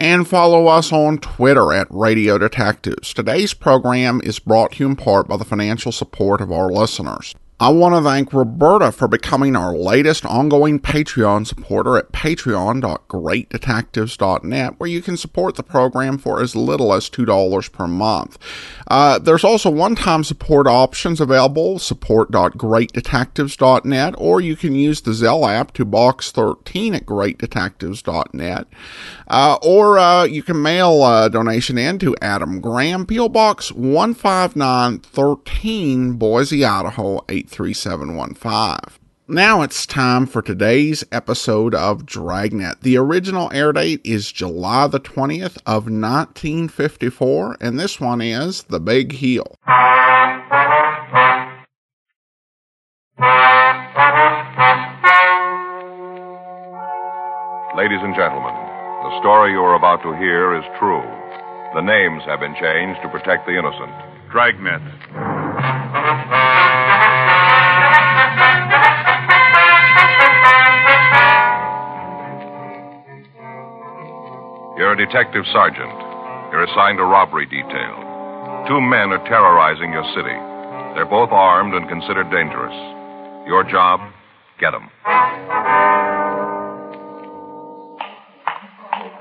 and follow us on Twitter at Radio Detectives. Today's program is brought to you in part by the financial support of our listeners. I want to thank Roberta for becoming our latest ongoing Patreon supporter at patreon.greatdetectives.net, where you can support the program for as little as $2 per month. Uh, there's also one time support options available support.greatdetectives.net, or you can use the Zelle app to box 13 at greatdetectives.net, uh, or uh, you can mail a donation in to Adam Graham, P.O. Box 15913, Boise, Idaho 8. 3715. Now it's time for today's episode of Dragnet. The original air date is July the 20th of 1954, and this one is The Big Heel. Ladies and gentlemen, the story you are about to hear is true. The names have been changed to protect the innocent. Dragnet. You're a detective sergeant. You're assigned a robbery detail. Two men are terrorizing your city. They're both armed and considered dangerous. Your job, get them.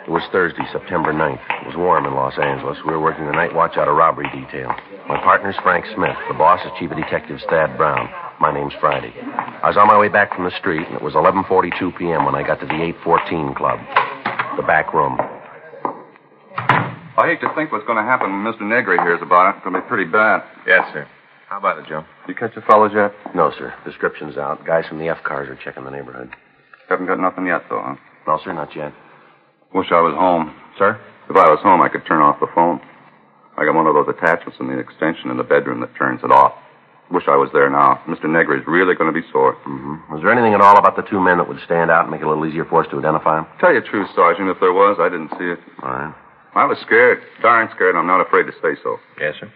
It was Thursday, September 9th. It was warm in Los Angeles. We were working the night watch out of robbery detail. My partner's Frank Smith. The boss is Chief of Detectives Thad Brown. My name's Friday. I was on my way back from the street, and it was 11.42 p.m. when I got to the 814 Club, the back room. I hate to think what's going to happen when Mr. Negri hears about it. It's going to be pretty bad. Yes, sir. How about it, Joe? You catch the fellows yet? No, sir. Description's out. Guys from the F cars are checking the neighborhood. Haven't got nothing yet, though, huh? No, sir, not yet. Wish I was home. Sir? If I was home, I could turn off the phone. I got one of those attachments in the extension in the bedroom that turns it off. Wish I was there now. Mr. Negri's really going to be sore. Mm-hmm. Was there anything at all about the two men that would stand out and make it a little easier for us to identify them? Tell you the truth, Sergeant, if there was, I didn't see it. All right. I was scared. Darn scared. I'm not afraid to say so. Yes, sir.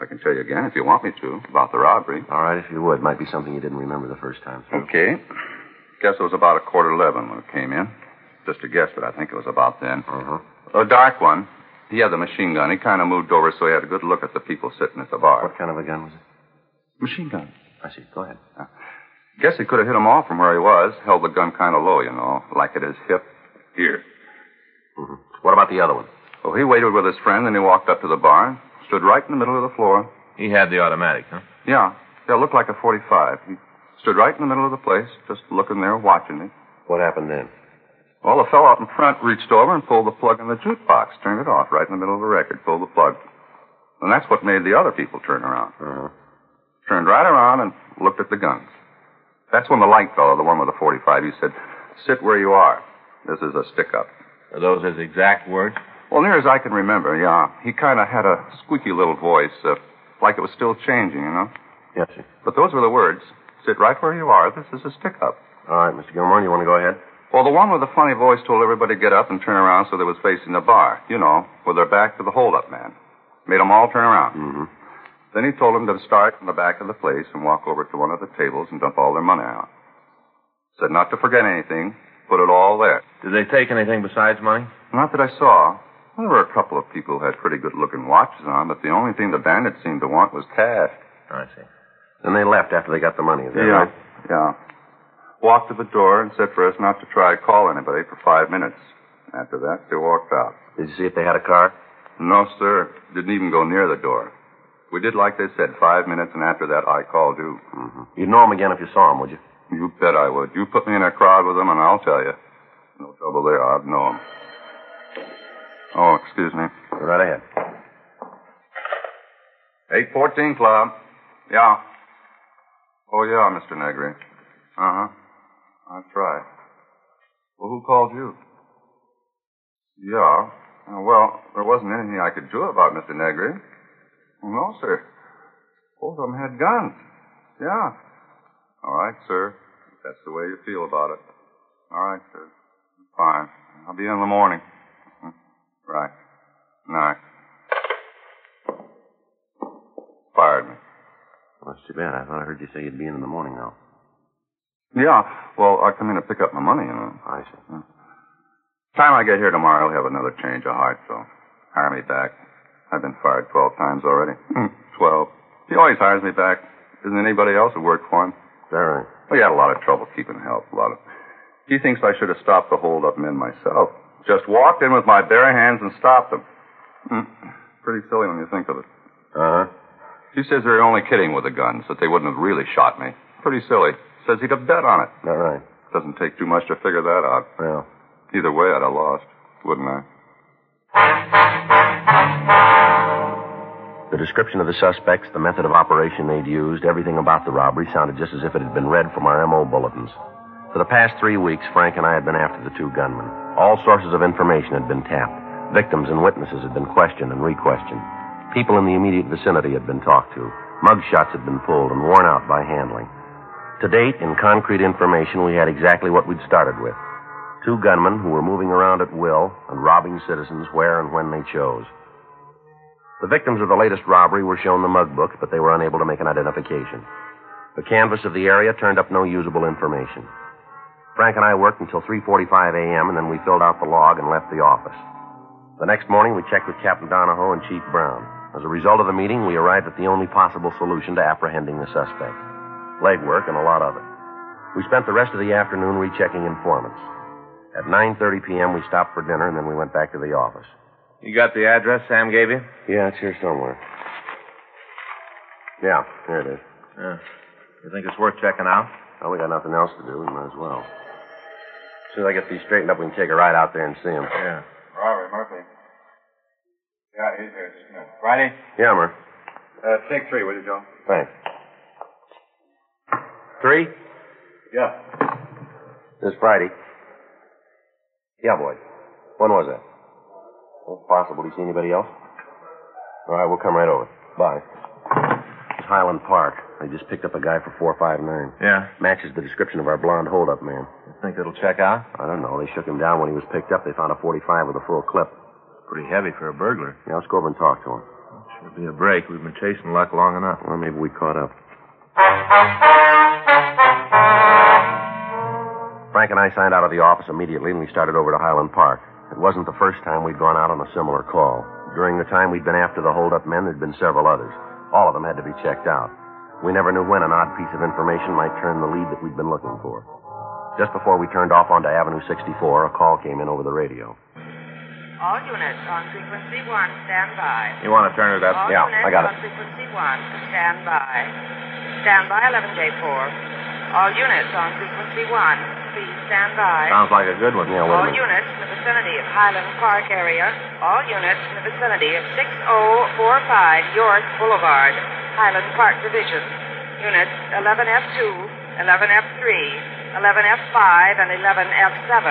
I can tell you again if you want me to about the robbery. All right, if you would. Might be something you didn't remember the first time. Sir. Okay. Guess it was about a quarter eleven when it came in. Just a guess, but I think it was about then. Uh-huh. A dark one. He had the machine gun. He kind of moved over so he had a good look at the people sitting at the bar. What kind of a gun was it? Machine gun. I see. Go ahead. Guess he could have hit him off from where he was. Held the gun kind of low, you know, like at his hip. Here. Mm-hmm. What about the other one? Well, he waited with his friend, then he walked up to the bar, stood right in the middle of the floor. He had the automatic, huh? Yeah, yeah, it looked like a 45. He stood right in the middle of the place, just looking there, watching me. What happened then? Well, the fellow out in front reached over and pulled the plug in the jukebox, turned it off right in the middle of the record, pulled the plug. And that's what made the other people turn around. Uh-huh. Turned right around and looked at the guns. That's when the light fellow, the one with the 45, he said, Sit where you are. This is a stick up. Are those his exact words? Well, near as I can remember, yeah. He kind of had a squeaky little voice, uh, like it was still changing, you know. Yes, sir. But those were the words. Sit right where you are. This is a stick up. All right, Mr. Gilmore, you want to go ahead? Well, the one with the funny voice told everybody to get up and turn around so they was facing the bar. You know, with their back to the hold-up man. Made 'em all turn around. Mm-hmm. Then he told them to start from the back of the place and walk over to one of the tables and dump all their money out. Said not to forget anything. Put it all there. Did they take anything besides money? Not that I saw. There were a couple of people who had pretty good-looking watches on, but the only thing the bandits seemed to want was cash. I see. Then they left after they got the money, is that yeah. right? Yeah. Walked to the door and said for us not to try to call anybody for five minutes. After that, they walked out. Did you see if they had a car? No, sir. Didn't even go near the door. We did like they said, five minutes, and after that, I called you. Mm-hmm. You'd know him again if you saw him, would you? You bet I would. You put me in a crowd with them, and I'll tell you. No trouble there. I'd know them. Oh, excuse me. Go right ahead. 814 Club. Yeah. Oh, yeah, Mr. Negri. Uh-huh. That's right. Well, who called you? Yeah. Uh, well, there wasn't anything I could do about Mr. Negri. No, sir. Both of them had guns. Yeah. All right, sir. That's the way you feel about it. All right, sir. Fine. I'll be in in the morning. Mhm. Right. Night. Fired me. Well, that's too bad. I thought I heard you say you'd be in in the morning now. Yeah. Well, I come in to pick up my money, you know. I see. Time I get here tomorrow, I'll have another change of heart, so hire me back. I've been fired 12 times already. Hmm, 12. He always hires me back. Isn't anybody else who worked for him? Very. Well, he had a lot of trouble keeping help. A lot of. He thinks I should have stopped the hold-up men myself. Just walked in with my bare hands and stopped them. Hmm. Pretty silly when you think of it. Uh huh. He says they're only kidding with the guns, that they wouldn't have really shot me. Pretty silly. Says he'd have bet on it. That right. Doesn't take too much to figure that out. Well, Either way, I'd have lost, wouldn't I? the description of the suspects, the method of operation they'd used, everything about the robbery sounded just as if it had been read from our MO bulletins. For the past three weeks, Frank and I had been after the two gunmen. All sources of information had been tapped. Victims and witnesses had been questioned and re-questioned. People in the immediate vicinity had been talked to. Mug shots had been pulled and worn out by handling. To date, in concrete information, we had exactly what we'd started with. Two gunmen who were moving around at will and robbing citizens where and when they chose. The victims of the latest robbery were shown the mug books, but they were unable to make an identification. The canvass of the area turned up no usable information. Frank and I worked until 3.45 a.m., and then we filled out the log and left the office. The next morning, we checked with Captain Donahoe and Chief Brown. As a result of the meeting, we arrived at the only possible solution to apprehending the suspect. Legwork and a lot of it. We spent the rest of the afternoon rechecking informants. At 9.30 p.m., we stopped for dinner, and then we went back to the office. You got the address Sam gave you? Yeah, it's here somewhere. Yeah, here it is. Yeah. You think it's worth checking out? Well, we got nothing else to do. We might as well. As soon as I get these straightened up, we can take a ride out there and see him. Yeah. Robert Murphy. Yeah, he's here. Just a minute. Friday? Yeah, Mer. Uh, take three, will you, Joe? Thanks. Three? Yeah. This Friday. Yeah, boy. When was that? Well, possible. Do you see anybody else? All right, we'll come right over. Bye. It's Highland Park. They just picked up a guy for 459. Yeah. Matches the description of our blonde holdup man. You think it'll check out? I don't know. They shook him down when he was picked up. They found a 45 with a full clip. Pretty heavy for a burglar. Yeah, let's go over and talk to him. Should be a break. We've been chasing luck long enough. Well, maybe we caught up. Frank and I signed out of the office immediately, and we started over to Highland Park. It wasn't the first time we'd gone out on a similar call. During the time we'd been after the holdup men, there'd been several others. All of them had to be checked out. We never knew when an odd piece of information might turn the lead that we'd been looking for. Just before we turned off onto Avenue 64, a call came in over the radio. All units on frequency one, stand by. You want to turn it up? All Yeah, units I got on it. frequency one, stand by. Stand by 11J4. All units on frequency one, please stand by. Sounds like a good one. Yeah, wait a All minute. units in the vicinity of Highland Park area. All units in the vicinity of 6045 York Boulevard, Highland Park Division. Units 11F2, 11F3, 11F5, and 11F7.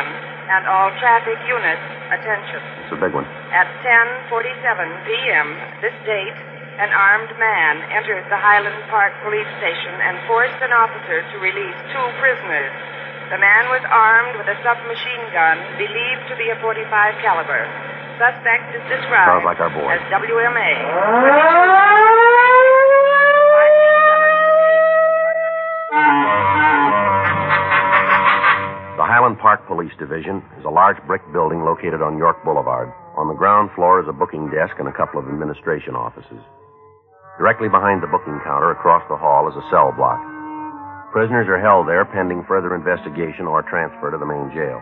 And all traffic units, attention. It's a big one. At 10:47 p.m. this date, an armed man entered the Highland Park police station and forced an officer to release two prisoners. The man was armed with a submachine gun believed to be a 45 caliber. Suspect is described Sounds like our boy. as WMA. The Highland Park Police Division is a large brick building located on York Boulevard. On the ground floor is a booking desk and a couple of administration offices. Directly behind the booking counter across the hall is a cell block. Prisoners are held there pending further investigation or transfer to the main jail.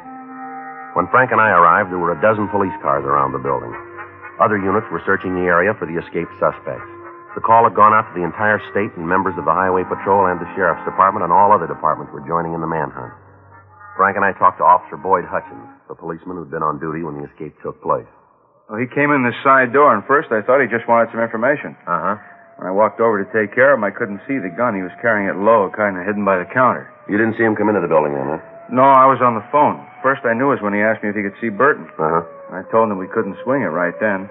When Frank and I arrived, there were a dozen police cars around the building. Other units were searching the area for the escaped suspects. The call had gone out to the entire state, and members of the Highway Patrol and the Sheriff's Department and all other departments were joining in the manhunt. Frank and I talked to Officer Boyd Hutchins, the policeman who'd been on duty when the escape took place. Well, he came in the side door, and first I thought he just wanted some information. Uh huh. When I walked over to take care of him, I couldn't see the gun. He was carrying it low, kind of hidden by the counter. You didn't see him come into the building then, huh? No, I was on the phone. First I knew was when he asked me if he could see Burton. Uh-huh. I told him we couldn't swing it right then.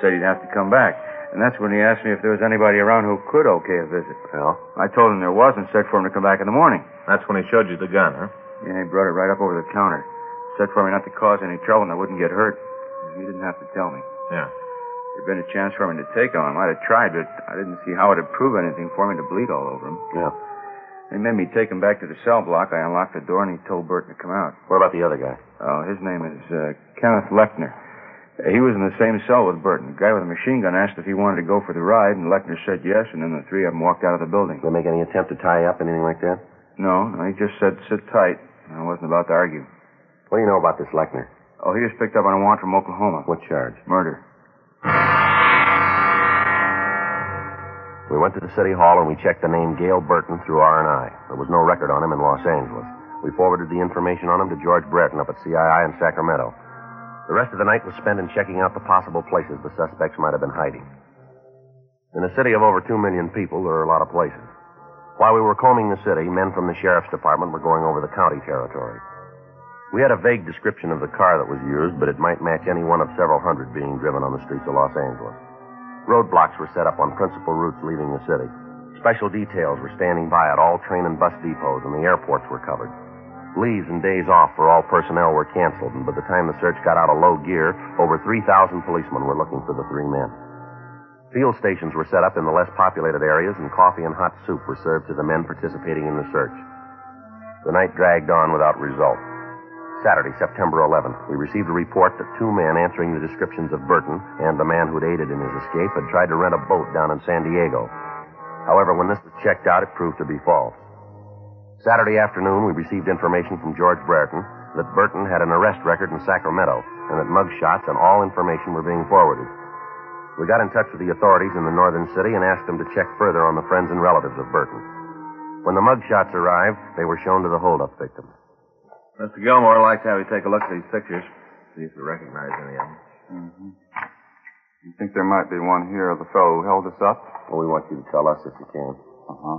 Said he'd have to come back. And that's when he asked me if there was anybody around who could okay a visit. Well, I told him there was and said for him to come back in the morning. That's when he showed you the gun, huh? Yeah, he brought it right up over the counter. Said for me not to cause any trouble and I wouldn't get hurt. He didn't have to tell me. Yeah. If there'd been a chance for me to take him, I might have tried, but I didn't see how it'd prove anything for me to bleed all over him. yeah. They made me take him back to the cell block. I unlocked the door and he told Burton to come out. What about the other guy? Oh, his name is uh, Kenneth Lechner. He was in the same cell with Burton. The guy with the machine gun asked if he wanted to go for the ride, and Lechner said yes, and then the three of them walked out of the building. Did they make any attempt to tie up, anything like that? No, no, he just said sit tight. I wasn't about to argue. What do you know about this Lechner? Oh, he was picked up on a warrant from Oklahoma. What charge? Murder. We went to the city hall and we checked the name Gail Burton through R&I. There was no record on him in Los Angeles. We forwarded the information on him to George Brereton up at CII in Sacramento. The rest of the night was spent in checking out the possible places the suspects might have been hiding. In a city of over two million people, there are a lot of places. While we were combing the city, men from the sheriff's department were going over the county territory. We had a vague description of the car that was used, but it might match any one of several hundred being driven on the streets of Los Angeles. Roadblocks were set up on principal routes leaving the city. Special details were standing by at all train and bus depots, and the airports were covered. Leaves and days off for all personnel were canceled, and by the time the search got out of low gear, over 3,000 policemen were looking for the three men. Field stations were set up in the less populated areas, and coffee and hot soup were served to the men participating in the search. The night dragged on without result. Saturday, September 11th, we received a report that two men answering the descriptions of Burton and the man who'd aided in his escape had tried to rent a boat down in San Diego. However, when this was checked out, it proved to be false. Saturday afternoon, we received information from George Brereton that Burton had an arrest record in Sacramento and that mug shots and all information were being forwarded. We got in touch with the authorities in the northern city and asked them to check further on the friends and relatives of Burton. When the mug shots arrived, they were shown to the holdup victims. Mr. Gilmore, I'd like to have you take a look at these pictures. See if you recognize any of them. Mm-hmm. You think there might be one here of the fellow who held us up? Well, we want you to tell us if you can. Uh-huh.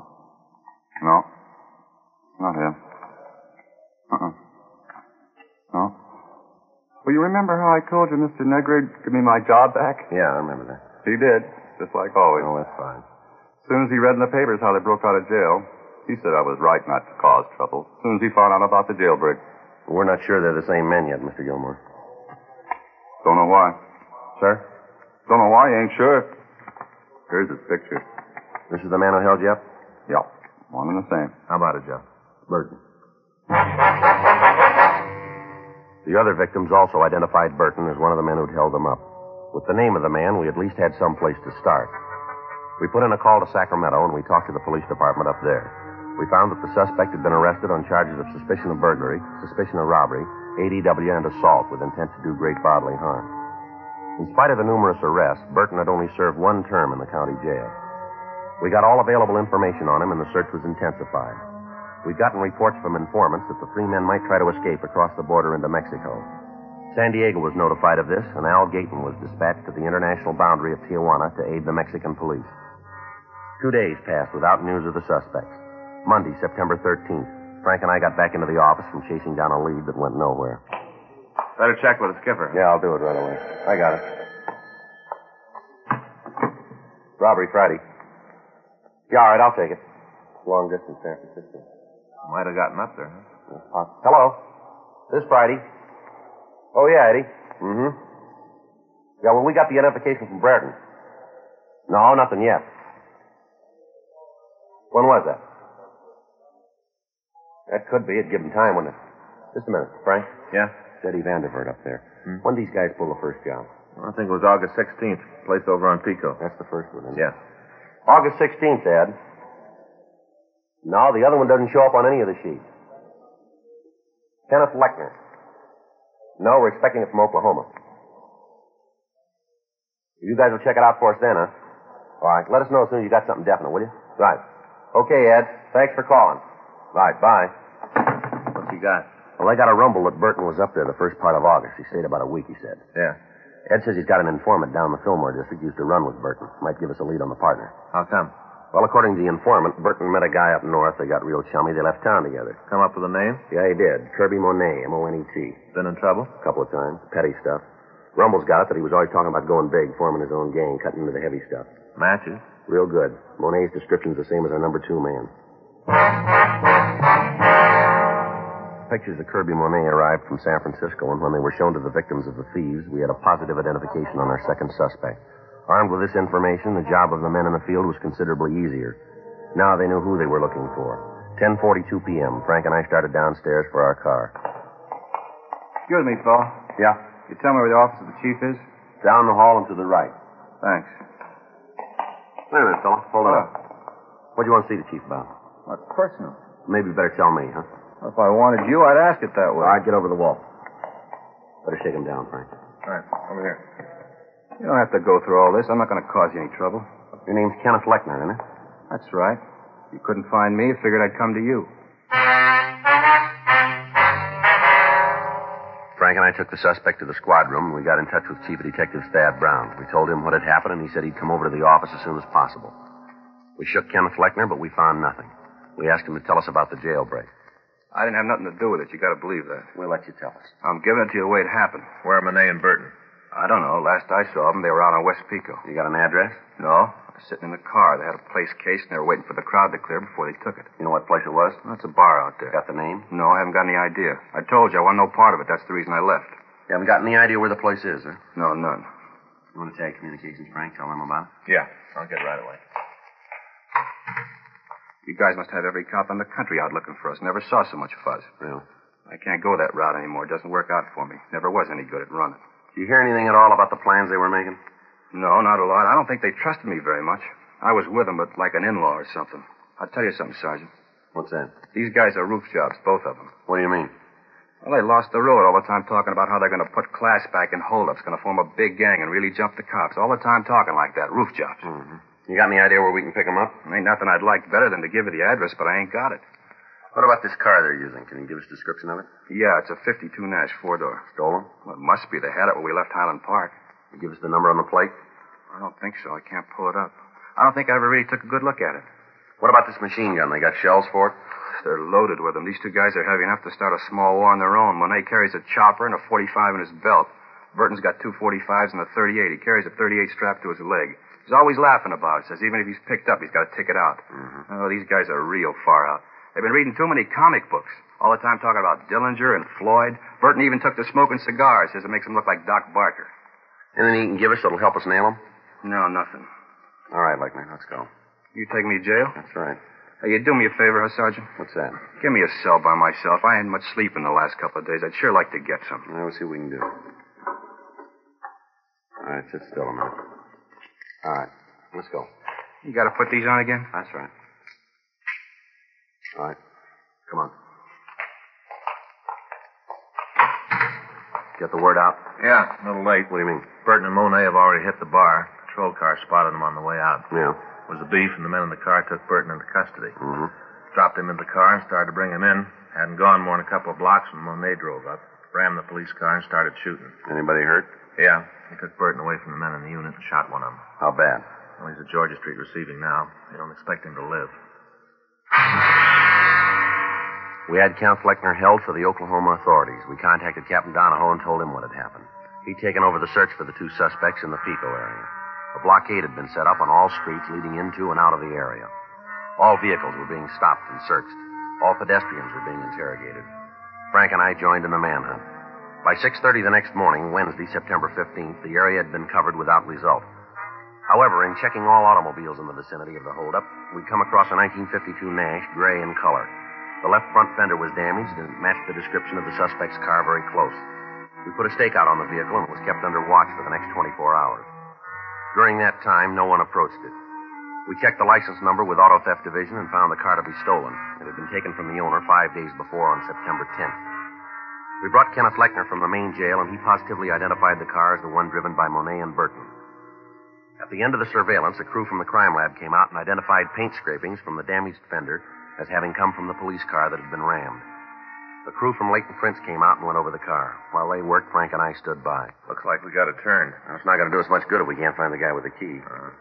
No. Not him. Uh-uh. No. Well, you remember how I told you Mr. Negrid give me my job back? Yeah, I remember that. He did, just like always. Oh, that's fine. As soon as he read in the papers how they broke out of jail, he said I was right not to cause trouble. As soon as he found out about the jailbreak. We're not sure they're the same men yet, Mr. Gilmore. Don't know why. Sir? Don't know why, You ain't sure. Here's his picture. This is the man who held you up? Yep. One and the same. How about it, Jeff? Burton. The other victims also identified Burton as one of the men who'd held them up. With the name of the man, we at least had some place to start. We put in a call to Sacramento and we talked to the police department up there. We found that the suspect had been arrested on charges of suspicion of burglary, suspicion of robbery, ADW, and assault with intent to do great bodily harm. In spite of the numerous arrests, Burton had only served one term in the county jail. We got all available information on him and the search was intensified. We'd gotten reports from informants that the three men might try to escape across the border into Mexico. San Diego was notified of this, and Al Gayton was dispatched to the international boundary of Tijuana to aid the Mexican police. Two days passed without news of the suspects. Monday, September 13th, Frank and I got back into the office from chasing down a lead that went nowhere. Better check with the skipper. Yeah, I'll do it right away. I got it. Robbery Friday. Yeah, all right, I'll take it. Long distance San Francisco. Might have gotten up there, huh? Hello. This Friday. Oh, yeah, Eddie. Mm-hmm. Yeah, well, we got the identification from Brereton. No, nothing yet. When was that? That could be. It'd give him time, wouldn't it? Just a minute, Frank. Yeah? Eddie Vandervert up there. Hmm? When did these guys pull the first job? I think it was August 16th. Place over on Pico. That's the first one, isn't it? Yeah. August 16th, Ed. No, the other one doesn't show up on any of the sheets. Kenneth Lechner. No, we're expecting it from Oklahoma. You guys will check it out for us then, huh? All right. Let us know as soon as you got something definite, will you? Right. Okay, Ed. Thanks for calling. Right. Bye. What's he got? Well, I got a rumble that Burton was up there the first part of August. He stayed about a week, he said. Yeah. Ed says he's got an informant down in the Fillmore district used to run with Burton. Might give us a lead on the partner. How come? Well, according to the informant, Burton met a guy up north. They got real chummy. They left town together. Come up with a name? Yeah, he did. Kirby Monet, M-O-N-E-T. Been in trouble? A couple of times. Petty stuff. Rumble's got it that he was always talking about going big, forming his own gang, cutting into the heavy stuff. Matches? Real good. Monet's description's the same as our number two man. Pictures of Kirby Monet arrived from San Francisco, and when they were shown to the victims of the thieves, we had a positive identification on our second suspect. Armed with this information, the job of the men in the field was considerably easier. Now they knew who they were looking for. 10:42 p.m. Frank and I started downstairs for our car. Excuse me, Paul. Yeah. You tell me where the office of the chief is? Down the hall and to the right. Thanks. Wait a minute, fella. Hold it up. What do you want to see the chief about? What's personal? Maybe you better tell me, huh? If I wanted you, I'd ask it that way. All right, get over the wall. Better shake him down, Frank. All right, over here. You don't have to go through all this. I'm not going to cause you any trouble. Your name's Kenneth Lechner, isn't it? That's right. You couldn't find me, figured I'd come to you. Frank and I took the suspect to the squad room, and we got in touch with Chief Detective Thad Brown. We told him what had happened, and he said he'd come over to the office as soon as possible. We shook Kenneth Lechner, but we found nothing. We asked him to tell us about the jailbreak. I didn't have nothing to do with it. You got to believe that. We'll let you tell us. I'm giving it to you the way it happened. Where are Monet and Burton? I don't know. Last I saw them, they were out on West Pico. You got an address? No, I was sitting in the car. They had a place case, and they were waiting for the crowd to clear before they took it. You know what place it was? That's a bar out there. Got the name? No, I haven't got any idea. I told you I want no part of it. That's the reason I left. You haven't got any idea where the place is, huh? No, none. You want to take communications, Frank? Tell them about it? Yeah, I'll get right away. You guys must have every cop in the country out looking for us. Never saw so much fuzz. Well, I can't go that route anymore. It doesn't work out for me. Never was any good at running. did you hear anything at all about the plans they were making? No, not a lot. I don't think they trusted me very much. I was with them, but like an in-law or something. I'll tell you something, Sergeant. What's that? These guys are roof jobs, both of them. What do you mean? Well, they lost the road all the time talking about how they're going to put class back in holdups, going to form a big gang and really jump the cops. All the time talking like that. Roof jobs. Mm-hmm. You got any idea where we can pick them up? Ain't nothing I'd like better than to give you the address, but I ain't got it. What about this car they're using? Can you give us a description of it? Yeah, it's a 52 Nash four-door. Stolen? Well, it must be. They had it when we left Highland Park. You give us the number on the plate? I don't think so. I can't pull it up. I don't think I ever really took a good look at it. What about this machine gun? They got shells for it? They're loaded with them. These two guys are heavy enough to start a small war on their own. Monet carries a chopper and a 45 in his belt. Burton's got two 45s and a 38. He carries a 38 strapped to his leg. He's always laughing about it. Says even if he's picked up, he's got to ticket out. Mm-hmm. Oh, these guys are real far out. They've been reading too many comic books. All the time talking about Dillinger and Floyd. Burton even took to smoking cigars. Says it makes him look like Doc Barker. Anything you can give us that'll help us nail him? No, nothing. All right, Lechner, let's go. You take me to jail? That's right. Hey, you do me a favor, huh, Sergeant? What's that? Give me a cell by myself. I hadn't much sleep in the last couple of days. I'd sure like to get some. Well, we'll see what we can do. All right, sit still a minute. All right, let's go. You got to put these on again? That's right. All right, come on. Get the word out? Yeah, a little late. What do you mean? Burton and Monet have already hit the bar. Patrol car spotted them on the way out. Yeah. It was a beef, and the men in the car took Burton into custody. Mm-hmm. Dropped him in the car and started to bring him in. Hadn't gone more than a couple of blocks when Monet drove up, rammed the police car, and started shooting. Anybody hurt? Yeah. He took Burton away from the men in the unit and shot one of them. How bad? Well, he's at Georgia Street receiving now. They don't expect him to live. We had Kenneth Lechner held for the Oklahoma authorities. We contacted Captain Donahoe and told him what had happened. He'd taken over the search for the two suspects in the Pico area. A blockade had been set up on all streets leading into and out of the area. All vehicles were being stopped and searched. All pedestrians were being interrogated. Frank and I joined in the manhunt. By 6.30 the next morning, Wednesday, September 15th, the area had been covered without result. However, in checking all automobiles in the vicinity of the holdup, we'd come across a 1952 Nash, gray in color. The left front fender was damaged and matched the description of the suspect's car very close. We put a stakeout on the vehicle and it was kept under watch for the next 24 hours. During that time, no one approached it. We checked the license number with Auto Theft Division and found the car to be stolen. It had been taken from the owner five days before on September 10th. We brought Kenneth Lechner from the main jail, and he positively identified the car as the one driven by Monet and Burton. At the end of the surveillance, a crew from the crime lab came out and identified paint scrapings from the damaged fender as having come from the police car that had been rammed. The crew from latent prints came out and went over the car. While they worked, Frank and I stood by. Looks like we got it turned. Now, it's not going to do us much good if we can't find the guy with the key. Uh,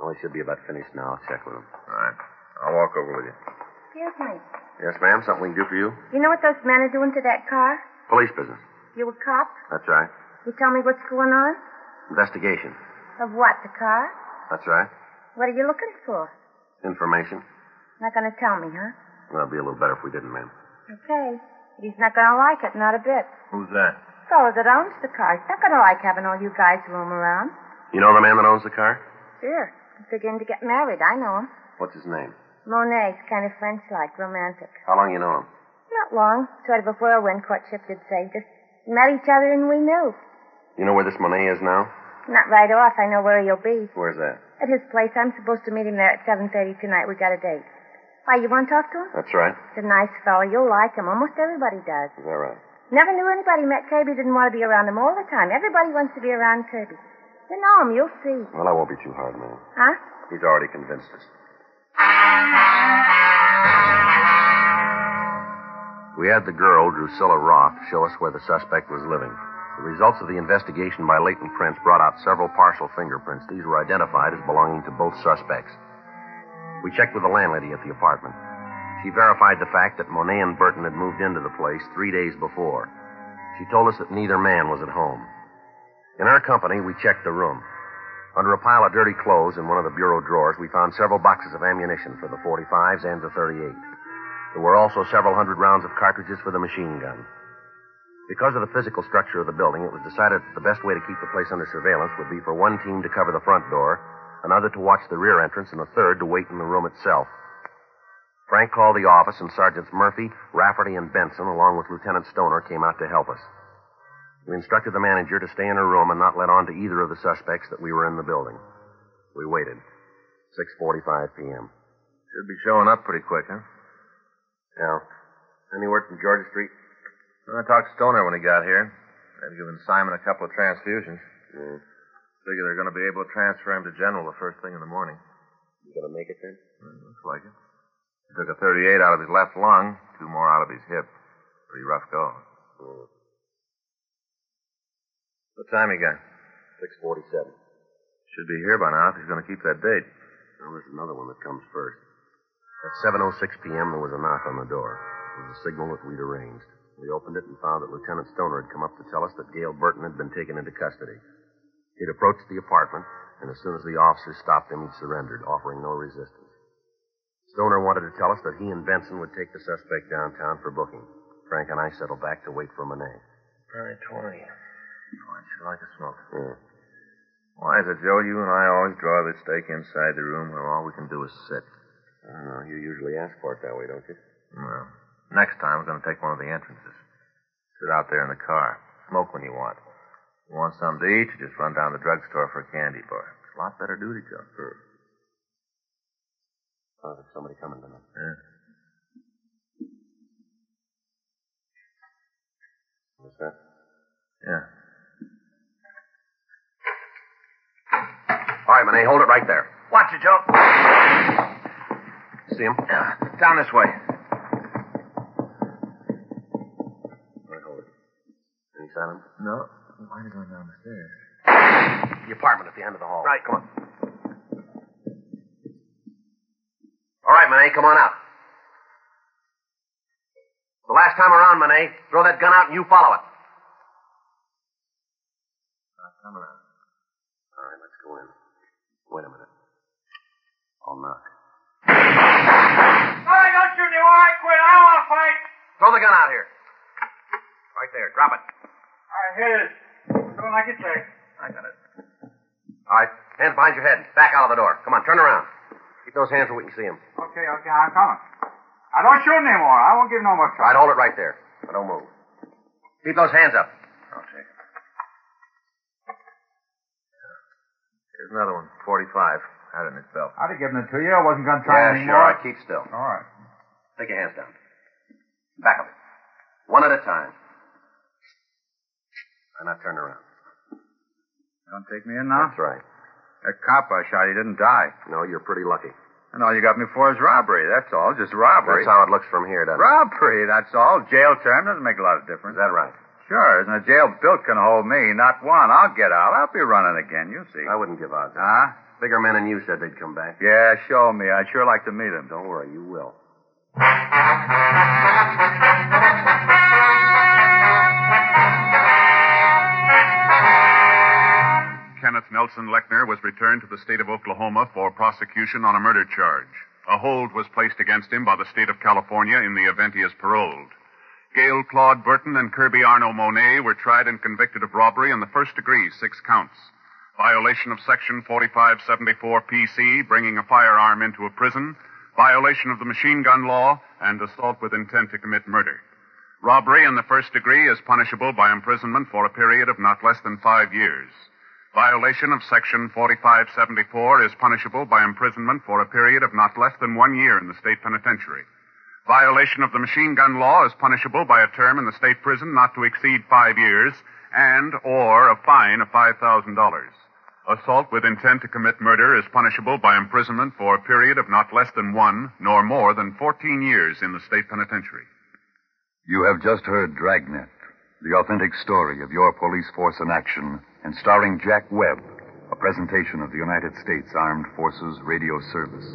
Well, he should be about finished now. I'll check with him. all right. I'll walk over with you. Excuse me. Yes, ma'am. Something we can do for you? You know what those men are doing to that car? Police business. You a cop? That's right. You tell me what's going on? Investigation. Of what, the car? That's right. What are you looking for? Information. Not gonna tell me, huh? Well, it'd be a little better if we didn't, ma'am. Okay. But he's not gonna like it, not a bit. Who's that? The Fellow that owns the car. He's not gonna like having all you guys roam around. You know the man that owns the car? Sure. He's beginning to get married. I know him. What's his name? Monet's kind of French-like, romantic. How long you know him? Not long. Sort of a whirlwind courtship, you'd say. Just met each other and we knew. You know where this Monet is now? Not right off. I know where he'll be. Where's that? At his place. I'm supposed to meet him there at 7.30 tonight. We got a date. Why, you want to talk to him? That's right. He's a nice fellow. You'll like him. Almost everybody does. Is that right? Never knew anybody met Kirby didn't want to be around him all the time. Everybody wants to be around Kirby. You know him. You'll see. Well, I won't be too hard, ma'am. Huh? He's already convinced us. We had the girl, Drusilla Roth, show us where the suspect was living. The results of the investigation by latent prints brought out several partial fingerprints. These were identified as belonging to both suspects. We checked with the landlady at the apartment. She verified the fact that Monet and Burton had moved into the place three days before. She told us that neither man was at home. In our company, we checked the room. Under a pile of dirty clothes in one of the bureau drawers, we found several boxes of ammunition for the 45s and the 38. There were also several hundred rounds of cartridges for the machine gun. Because of the physical structure of the building, it was decided that the best way to keep the place under surveillance would be for one team to cover the front door, another to watch the rear entrance, and a third to wait in the room itself. Frank called the office, and Sergeants Murphy, Rafferty, and Benson, along with Lieutenant Stoner, came out to help us. We instructed the manager to stay in her room and not let on to either of the suspects that we were in the building. We waited. 6.45 p.m. Should be showing up pretty quick, huh? Yeah. Any word from Georgia Street? I talked to Stoner when he got here. They've given Simon a couple of transfusions. Mm. Figure they're going to be able to transfer him to General the first thing in the morning. You gonna make it then? Mm, looks like it. He took a 38 out of his left lung, two more out of his hip. Pretty rough go. Mm. What time he got? 6.47. Should be here by now if he's going to keep that date. Now, there's another one that comes first. At 7.06 p.m., there was a knock on the door. It was a signal that we'd arranged. We opened it and found that Lieutenant Stoner had come up to tell us that Gail Burton had been taken into custody. He'd approached the apartment, and as soon as the officers stopped him, he surrendered, offering no resistance. Stoner wanted to tell us that he and Benson would take the suspect downtown for booking. Frank and I settled back to wait for Monet. Nine twenty. Oh, I'd sure like a smoke. Yeah. Why is it, Joe, you and I always draw the stake inside the room where all we can do is sit? I don't know. You usually ask for it that way, don't you? Well, next time we're going to take one of the entrances. Sit out there in the car. Smoke when you want. You want something to eat, you just run down to the drugstore for a candy bar. It's a lot better duty, Joe. Sure. Hmm. Oh, there's somebody coming to me. Yeah. What's that? Yeah. All right, Monet, hold it right there. Watch it, Joe. See him? Yeah. Down this way. All right, hold it. Any sign of him? No. Why are you going down the stairs? The apartment at the end of the hall. Right. Come on. All right, Monet, come on out. The last time around, Monet, throw that gun out and you follow it. Not coming out. All right, let's go in. Wait a minute. I'll knock. Don't me while I quit. I don't want to fight. Throw the gun out here. Right there. Drop it. All right, here it is. Doing like you say. I got it. All right. Hands behind your head. Back out of the door. Come on, turn around. Keep those hands where we can see them. Okay, okay, I'm coming. I don't shoot anymore. I won't give no more trouble. All right, hold it right there. Now, don't move. Keep those hands up. I'll take it. Here's another one. 45. Had it in his belt. I'd have given it to you. I wasn't going to try Yeah, anymore. sure. All right, keep still. All right. Take your hands down. Back of it. One at a time. And now turn around. Don't take me in now? That's right. That cop I shot, he didn't die. No, you're pretty lucky. And all you got me for is robbery. That's all. Just robbery. That's how it looks from here, doesn't it? Robbery, that's all. Jail term doesn't make a lot of difference. Is that right? Sure. Isn't a jail built can hold me? Not one. I'll get out. I'll be running again. You'll see. I wouldn't give odds. Huh? Bigger men than you said they'd come back. Yeah, show me. I'd sure like to meet him. Don't worry, you will. Nelson Lechner was returned to the state of Oklahoma for prosecution on a murder charge. A hold was placed against him by the state of California in the event he is paroled. Gail Claude Burton and Kirby Arno Monet were tried and convicted of robbery in the first degree, six counts. Violation of Section 4574 PC, bringing a firearm into a prison, violation of the machine gun law, and assault with intent to commit murder. Robbery in the first degree is punishable by imprisonment for a period of not less than five years. Violation of Section 4574 is punishable by imprisonment for a period of not less than one year in the state penitentiary. Violation of the machine gun law is punishable by a term in the state prison not to exceed five years and or a fine of $5,000. Assault with intent to commit murder is punishable by imprisonment for a period of not less than one nor more than 14 years in the state penitentiary. You have just heard Dragnet, the authentic story of your police force in action, and starring Jack Webb, a presentation of the United States Armed Forces Radio Service.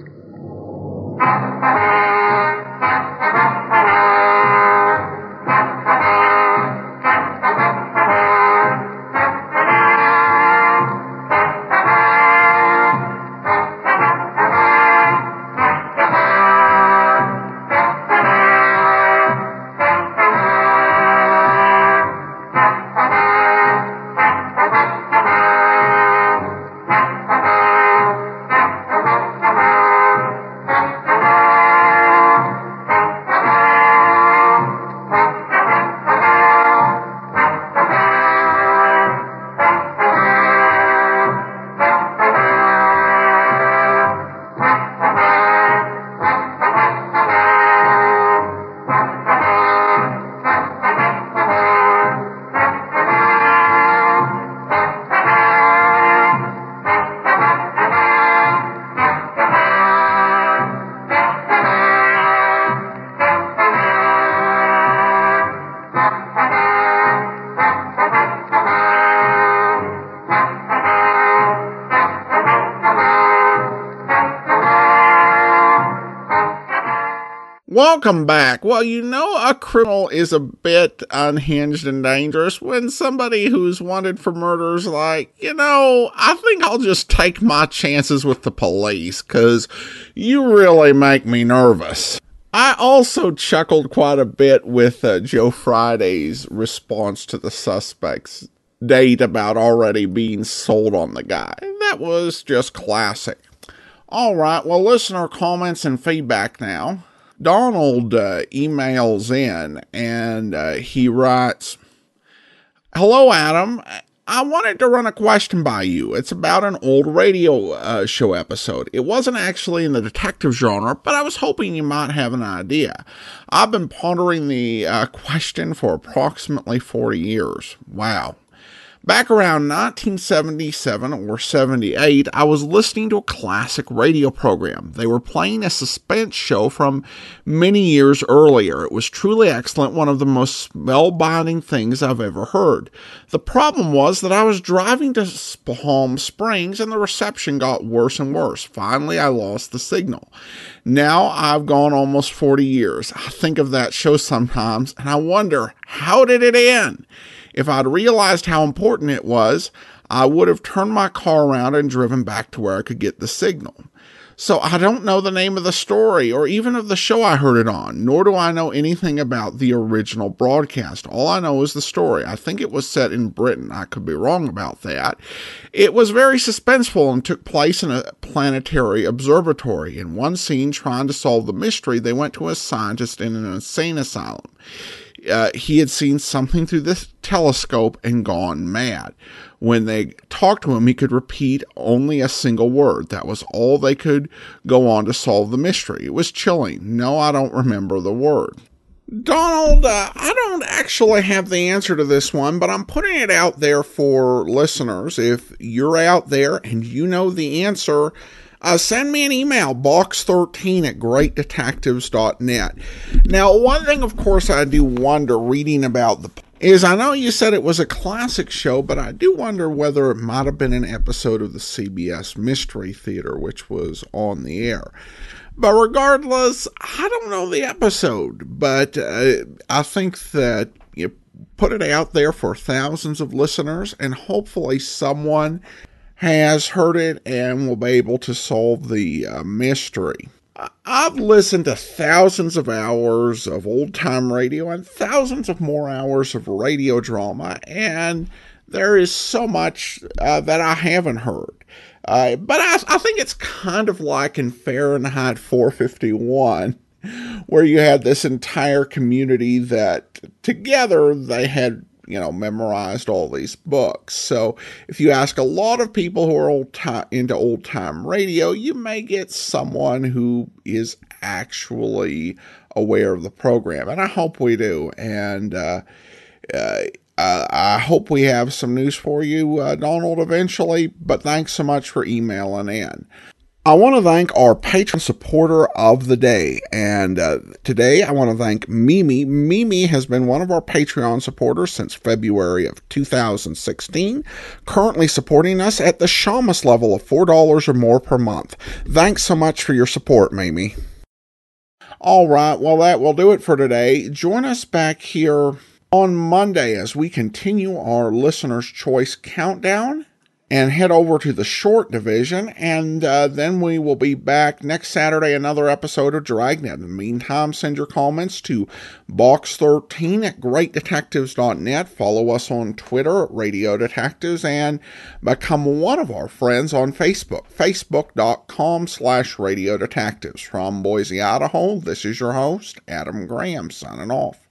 Welcome back. Well, you know, a criminal is a bit unhinged and dangerous when somebody who's wanted for murder is like, you know, I think I'll just take my chances with the police because you really make me nervous. I also chuckled quite a bit with uh, Joe Friday's response to the suspect's date about already being sold on the guy. That was just classic. All right, well, listener comments and feedback now. Donald uh, emails in and uh, he writes, Hello, Adam. I wanted to run a question by you. It's about an old radio uh, show episode. It wasn't actually in the detective genre, but I was hoping you might have an idea. I've been pondering the uh, question for approximately 40 years. Wow. Back around 1977 or 78, I was listening to a classic radio program. They were playing a suspense show from many years earlier. It was truly excellent, one of the most spellbinding things I've ever heard. The problem was that I was driving to Palm Springs and the reception got worse and worse. Finally, I lost the signal. Now I've gone almost 40 years. I think of that show sometimes and I wonder, how did it end? If I'd realized how important it was, I would have turned my car around and driven back to where I could get the signal. So I don't know the name of the story or even of the show I heard it on, nor do I know anything about the original broadcast. All I know is the story. I think it was set in Britain. I could be wrong about that. It was very suspenseful and took place in a planetary observatory. In one scene, trying to solve the mystery, they went to a scientist in an insane asylum uh, he had seen something through this telescope and gone mad. When they talked to him, he could repeat only a single word. That was all they could go on to solve the mystery. It was chilling. No, I don't remember the word. Donald, uh, I don't actually have the answer to this one, but I'm putting it out there for listeners. If you're out there and you know the answer, uh, send me an email, box13 at greatdetectives.net. Now, one thing, of course, I do wonder reading about the is I know you said it was a classic show, but I do wonder whether it might have been an episode of the CBS Mystery Theater, which was on the air. But regardless, I don't know the episode, but uh, I think that you put it out there for thousands of listeners, and hopefully someone has heard it and will be able to solve the uh, mystery. I've listened to thousands of hours of old time radio and thousands of more hours of radio drama, and there is so much uh, that I haven't heard. Uh, but I, I think it's kind of like in Fahrenheit 451, where you had this entire community that together they had you know memorized all these books so if you ask a lot of people who are old time into old time radio you may get someone who is actually aware of the program and i hope we do and uh, uh, uh, I hope we have some news for you, uh, Donald, eventually, but thanks so much for emailing in. I want to thank our patron supporter of the day. And uh, today I want to thank Mimi. Mimi has been one of our Patreon supporters since February of 2016, currently supporting us at the Shamus level of $4 or more per month. Thanks so much for your support, Mimi. All right, well, that will do it for today. Join us back here on Monday as we continue our listener's choice countdown and head over to the short division. And uh, then we will be back next Saturday, another episode of Dragnet. In the meantime, send your comments to box13 at greatdetectives.net. Follow us on Twitter at Radio Detectives and become one of our friends on Facebook, facebook.com slash Radio Detectives. From Boise, Idaho, this is your host, Adam Graham, signing off.